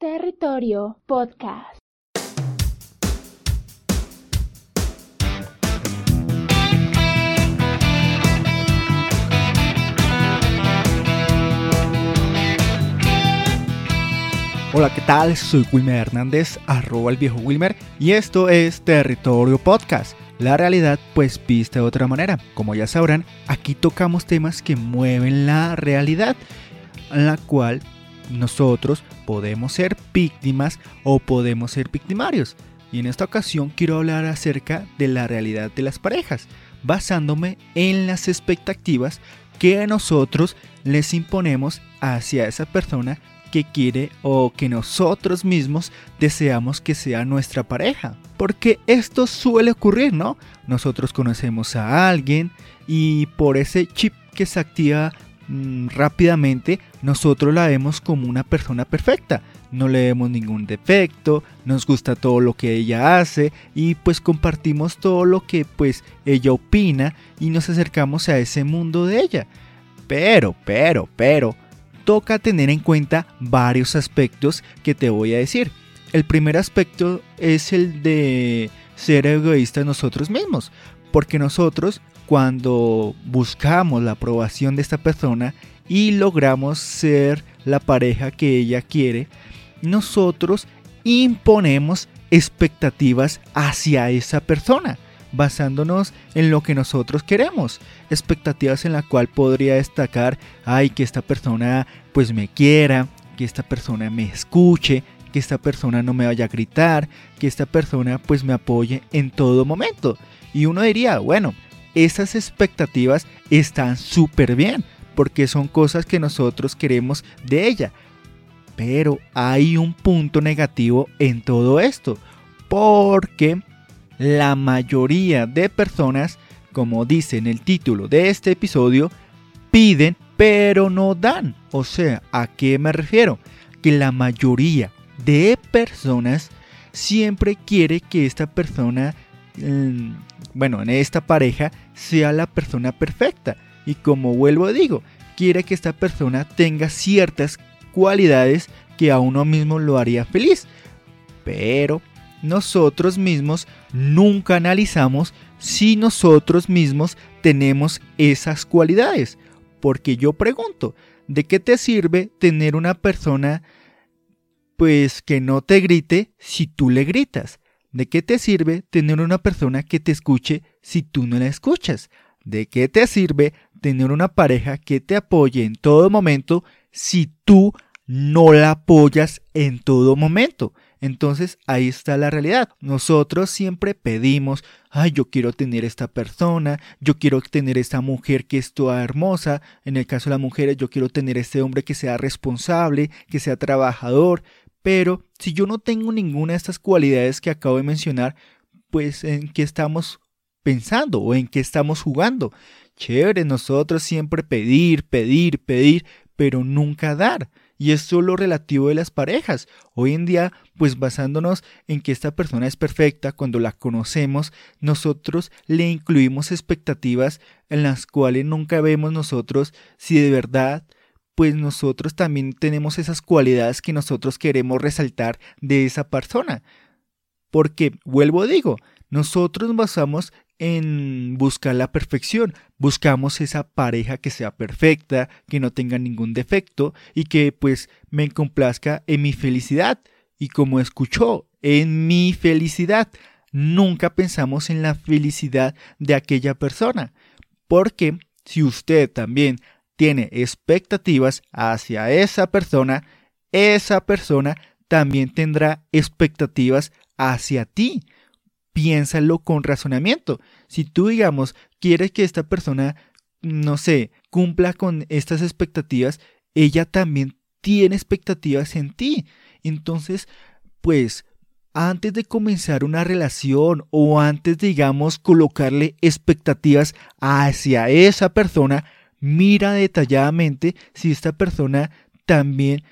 Territorio Podcast. Hola, ¿qué tal? Soy Wilmer Hernández, arroba el viejo Wilmer, y esto es Territorio Podcast. La realidad pues vista de otra manera. Como ya sabrán, aquí tocamos temas que mueven la realidad, la cual nosotros podemos ser víctimas o podemos ser victimarios. Y en esta ocasión quiero hablar acerca de la realidad de las parejas, basándome en las expectativas que nosotros les imponemos hacia esa persona que quiere o que nosotros mismos deseamos que sea nuestra pareja. Porque esto suele ocurrir, ¿no? Nosotros conocemos a alguien y por ese chip que se activa mm, rápidamente, nosotros la vemos como una persona perfecta. No le vemos ningún defecto, nos gusta todo lo que ella hace y pues compartimos todo lo que pues ella opina y nos acercamos a ese mundo de ella. Pero, pero, pero, toca tener en cuenta varios aspectos que te voy a decir. El primer aspecto es el de ser egoístas nosotros mismos, porque nosotros cuando buscamos la aprobación de esta persona y logramos ser la pareja que ella quiere, nosotros imponemos expectativas hacia esa persona basándonos en lo que nosotros queremos. Expectativas en la cual podría destacar, ay, que esta persona pues me quiera, que esta persona me escuche, que esta persona no me vaya a gritar, que esta persona pues me apoye en todo momento. Y uno diría, bueno, esas expectativas están súper bien, porque son cosas que nosotros queremos de ella. Pero hay un punto negativo en todo esto, porque la mayoría de personas, como dice en el título de este episodio, piden pero no dan. O sea, ¿a qué me refiero? Que la mayoría de personas siempre quiere que esta persona, bueno, en esta pareja, sea la persona perfecta. Y como vuelvo a digo, quiere que esta persona tenga ciertas cualidades que a uno mismo lo haría feliz. Pero nosotros mismos nunca analizamos si nosotros mismos tenemos esas cualidades. Porque yo pregunto, ¿de qué te sirve tener una persona pues que no te grite si tú le gritas? ¿De qué te sirve tener una persona que te escuche si tú no la escuchas? ¿De qué te sirve tener una pareja que te apoye en todo momento si tú no la apoyas en todo momento? Entonces ahí está la realidad. Nosotros siempre pedimos, ay, yo quiero tener esta persona, yo quiero tener esta mujer que es toda hermosa. En el caso de las mujeres, yo quiero tener este hombre que sea responsable, que sea trabajador. Pero si yo no tengo ninguna de estas cualidades que acabo de mencionar, pues en qué estamos pensando o en qué estamos jugando. Chévere, nosotros siempre pedir, pedir, pedir, pero nunca dar. Y es solo relativo de las parejas. Hoy en día, pues basándonos en que esta persona es perfecta, cuando la conocemos, nosotros le incluimos expectativas en las cuales nunca vemos nosotros si de verdad pues nosotros también tenemos esas cualidades que nosotros queremos resaltar de esa persona. Porque, vuelvo digo, nosotros nos basamos en buscar la perfección. Buscamos esa pareja que sea perfecta, que no tenga ningún defecto y que pues me complazca en mi felicidad. Y como escuchó, en mi felicidad. Nunca pensamos en la felicidad de aquella persona. Porque si usted también tiene expectativas hacia esa persona, esa persona también tendrá expectativas hacia ti piénsalo con razonamiento. Si tú, digamos, quieres que esta persona, no sé, cumpla con estas expectativas, ella también tiene expectativas en ti. Entonces, pues, antes de comenzar una relación o antes, digamos, colocarle expectativas hacia esa persona, mira detalladamente si esta persona también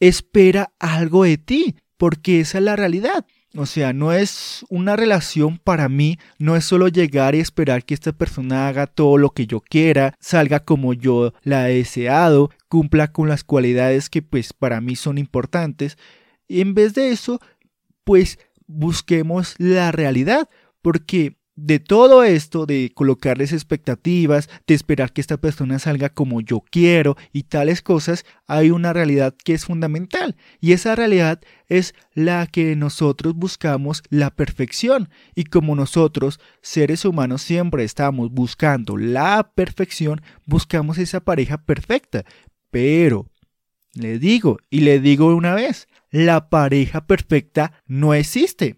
espera algo de ti, porque esa es la realidad. O sea, no es una relación para mí, no es solo llegar y esperar que esta persona haga todo lo que yo quiera, salga como yo la he deseado, cumpla con las cualidades que pues para mí son importantes. En vez de eso, pues busquemos la realidad, porque de todo esto, de colocarles expectativas, de esperar que esta persona salga como yo quiero y tales cosas, hay una realidad que es fundamental. Y esa realidad es la que nosotros buscamos la perfección. Y como nosotros, seres humanos, siempre estamos buscando la perfección, buscamos esa pareja perfecta. Pero, le digo, y le digo una vez, la pareja perfecta no existe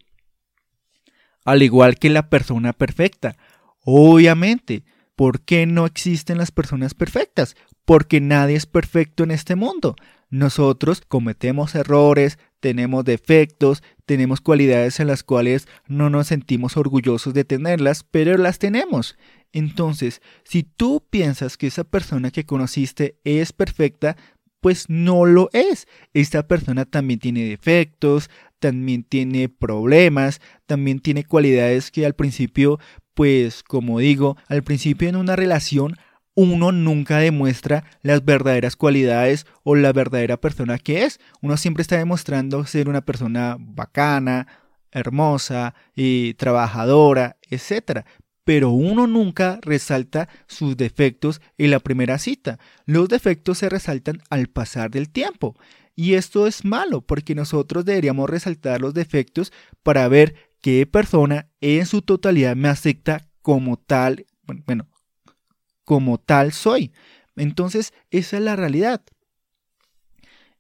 al igual que la persona perfecta. Obviamente, ¿por qué no existen las personas perfectas? Porque nadie es perfecto en este mundo. Nosotros cometemos errores, tenemos defectos, tenemos cualidades en las cuales no nos sentimos orgullosos de tenerlas, pero las tenemos. Entonces, si tú piensas que esa persona que conociste es perfecta, pues no lo es. Esta persona también tiene defectos, también tiene problemas, también tiene cualidades que al principio, pues como digo, al principio en una relación uno nunca demuestra las verdaderas cualidades o la verdadera persona que es. Uno siempre está demostrando ser una persona bacana, hermosa, y trabajadora, etc pero uno nunca resalta sus defectos en la primera cita. Los defectos se resaltan al pasar del tiempo. Y esto es malo porque nosotros deberíamos resaltar los defectos para ver qué persona en su totalidad me acepta como tal, bueno, como tal soy. Entonces, esa es la realidad.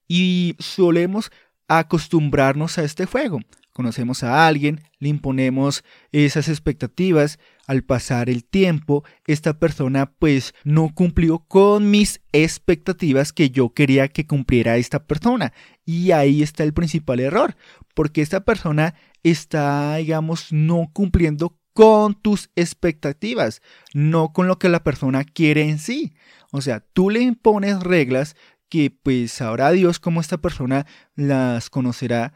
Y solemos acostumbrarnos a este juego conocemos a alguien, le imponemos esas expectativas, al pasar el tiempo, esta persona pues no cumplió con mis expectativas que yo quería que cumpliera esta persona. Y ahí está el principal error, porque esta persona está, digamos, no cumpliendo con tus expectativas, no con lo que la persona quiere en sí. O sea, tú le impones reglas que pues sabrá Dios cómo esta persona las conocerá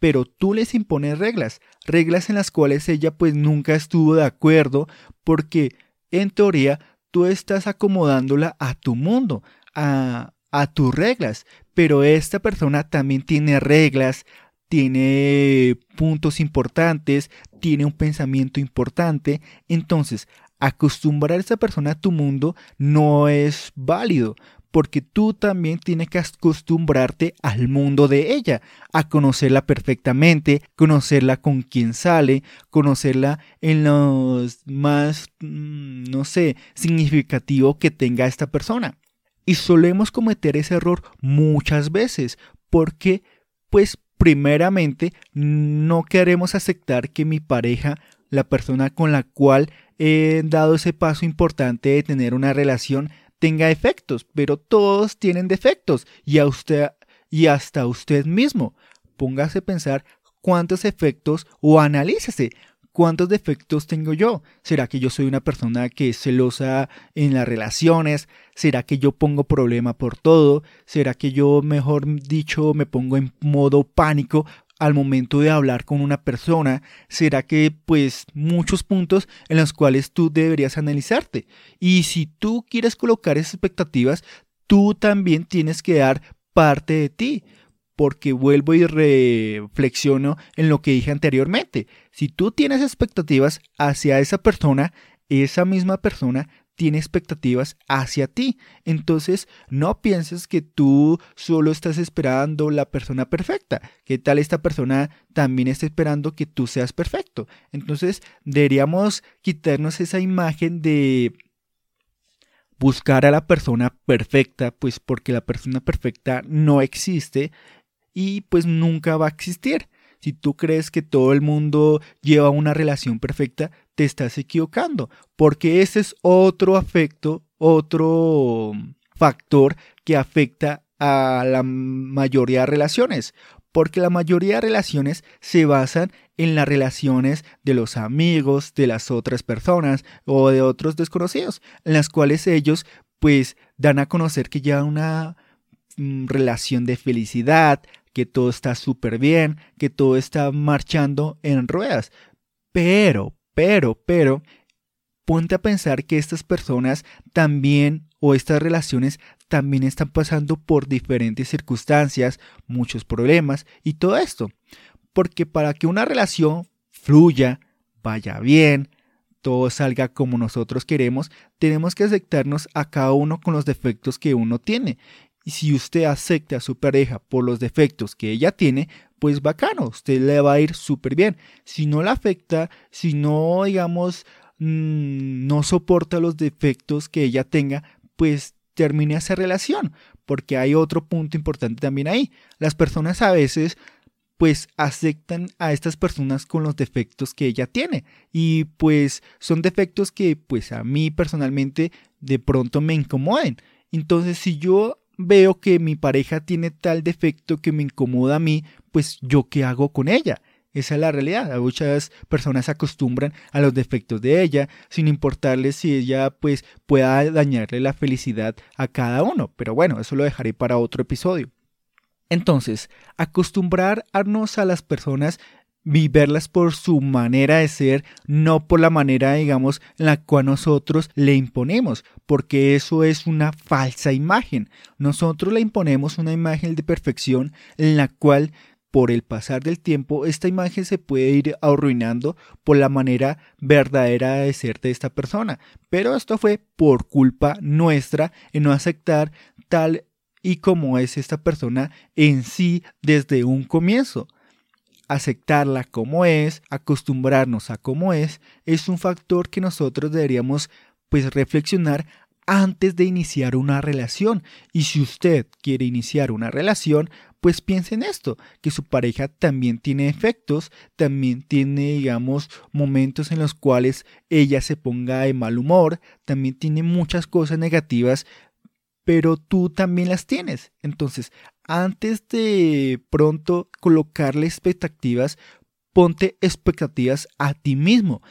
pero tú les impones reglas, reglas en las cuales ella pues nunca estuvo de acuerdo porque en teoría tú estás acomodándola a tu mundo, a, a tus reglas, pero esta persona también tiene reglas, tiene puntos importantes, tiene un pensamiento importante, entonces acostumbrar a esa persona a tu mundo no es válido, porque tú también tienes que acostumbrarte al mundo de ella, a conocerla perfectamente, conocerla con quien sale, conocerla en los más, mm, no sé, significativo que tenga esta persona. Y solemos cometer ese error muchas veces, porque, pues, primeramente, no queremos aceptar que mi pareja, la persona con la cual he dado ese paso importante de tener una relación, tenga efectos, pero todos tienen defectos y, a usted, y hasta usted mismo. Póngase a pensar cuántos efectos o analícese cuántos defectos tengo yo. ¿Será que yo soy una persona que es celosa en las relaciones? ¿Será que yo pongo problema por todo? ¿Será que yo, mejor dicho, me pongo en modo pánico al momento de hablar con una persona, será que pues muchos puntos en los cuales tú deberías analizarte. Y si tú quieres colocar esas expectativas, tú también tienes que dar parte de ti. Porque vuelvo y reflexiono en lo que dije anteriormente. Si tú tienes expectativas hacia esa persona, esa misma persona tiene expectativas hacia ti. Entonces, no pienses que tú solo estás esperando la persona perfecta. ¿Qué tal esta persona también está esperando que tú seas perfecto? Entonces, deberíamos quitarnos esa imagen de buscar a la persona perfecta, pues porque la persona perfecta no existe y pues nunca va a existir. Si tú crees que todo el mundo lleva una relación perfecta, te estás equivocando, porque ese es otro afecto, otro factor que afecta a la mayoría de relaciones, porque la mayoría de relaciones se basan en las relaciones de los amigos, de las otras personas o de otros desconocidos, en las cuales ellos pues dan a conocer que ya una mm, relación de felicidad, que todo está súper bien, que todo está marchando en ruedas. Pero, pero, pero, ponte a pensar que estas personas también o estas relaciones también están pasando por diferentes circunstancias, muchos problemas y todo esto. Porque para que una relación fluya, vaya bien, todo salga como nosotros queremos, tenemos que aceptarnos a cada uno con los defectos que uno tiene. Y si usted acepta a su pareja por los defectos que ella tiene, pues bacano, usted le va a ir súper bien. Si no la afecta, si no, digamos, mm, no soporta los defectos que ella tenga, pues termine esa relación. Porque hay otro punto importante también ahí. Las personas a veces pues aceptan a estas personas con los defectos que ella tiene y pues son defectos que pues a mí personalmente de pronto me incomoden. Entonces si yo veo que mi pareja tiene tal defecto que me incomoda a mí, pues yo qué hago con ella. Esa es la realidad. Muchas personas se acostumbran a los defectos de ella sin importarles si ella pues pueda dañarle la felicidad a cada uno. Pero bueno, eso lo dejaré para otro episodio. Entonces, acostumbrarnos a las personas y verlas por su manera de ser, no por la manera, digamos, en la cual nosotros le imponemos, porque eso es una falsa imagen. Nosotros le imponemos una imagen de perfección en la cual por el pasar del tiempo esta imagen se puede ir arruinando por la manera verdadera de ser de esta persona. Pero esto fue por culpa nuestra en no aceptar tal y como es esta persona en sí desde un comienzo. Aceptarla como es, acostumbrarnos a cómo es, es un factor que nosotros deberíamos pues reflexionar antes de iniciar una relación. Y si usted quiere iniciar una relación, pues piense en esto, que su pareja también tiene efectos, también tiene, digamos, momentos en los cuales ella se ponga de mal humor, también tiene muchas cosas negativas pero tú también las tienes. Entonces, antes de pronto colocarle expectativas, ponte expectativas a ti mismo.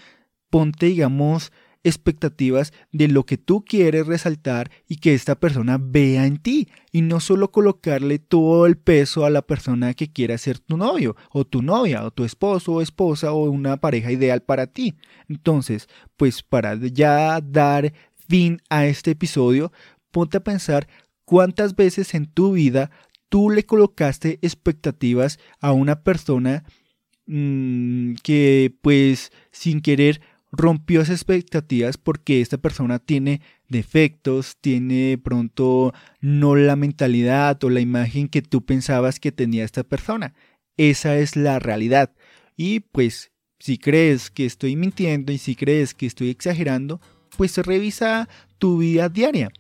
Ponte, digamos, expectativas de lo que tú quieres resaltar y que esta persona vea en ti y no solo colocarle todo el peso a la persona que quiera ser tu novio o tu novia o tu esposo o esposa o una pareja ideal para ti. Entonces, pues para ya dar fin a este episodio, ponte a pensar cuántas veces en tu vida tú le colocaste expectativas a una persona mm, que pues sin querer rompió esas expectativas porque esta persona tiene defectos, tiene pronto no la mentalidad o la imagen que tú pensabas que tenía esta persona. Esa es la realidad. Y pues si crees que estoy mintiendo y si crees que estoy exagerando, pues revisa tu vida diaria.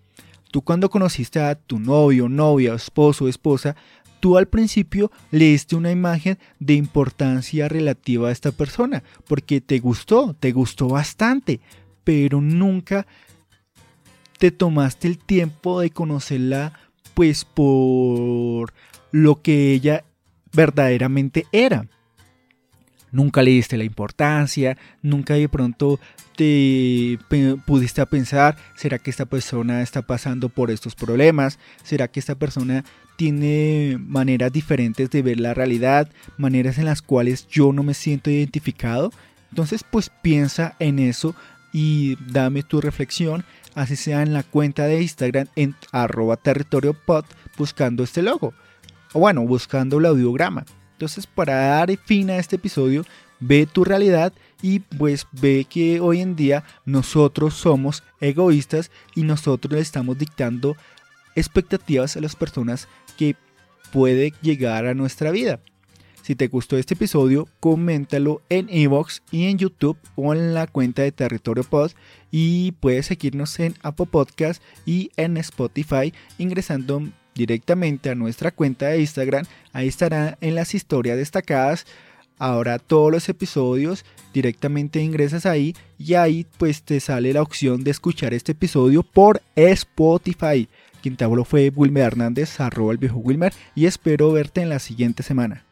Tú cuando conociste a tu novio, novia, esposo, esposa, tú al principio le diste una imagen de importancia relativa a esta persona, porque te gustó, te gustó bastante, pero nunca te tomaste el tiempo de conocerla pues por lo que ella verdaderamente era nunca le diste la importancia, nunca de pronto te pudiste pensar, ¿será que esta persona está pasando por estos problemas? ¿Será que esta persona tiene maneras diferentes de ver la realidad, maneras en las cuales yo no me siento identificado? Entonces pues piensa en eso y dame tu reflexión, así sea en la cuenta de Instagram en arroba territorio buscando este logo. O bueno, buscando el audiograma. Entonces, para dar fin a este episodio, ve tu realidad y pues ve que hoy en día nosotros somos egoístas y nosotros le estamos dictando expectativas a las personas que puede llegar a nuestra vida. Si te gustó este episodio, coméntalo en Evox y en YouTube o en la cuenta de Territorio Pod y puedes seguirnos en Apple Podcast y en Spotify ingresando directamente a nuestra cuenta de Instagram. Ahí estará en las historias destacadas. Ahora todos los episodios directamente ingresas ahí y ahí pues te sale la opción de escuchar este episodio por Spotify. Quien te fue Wilmer Hernández, arroba el viejo Wilmer y espero verte en la siguiente semana.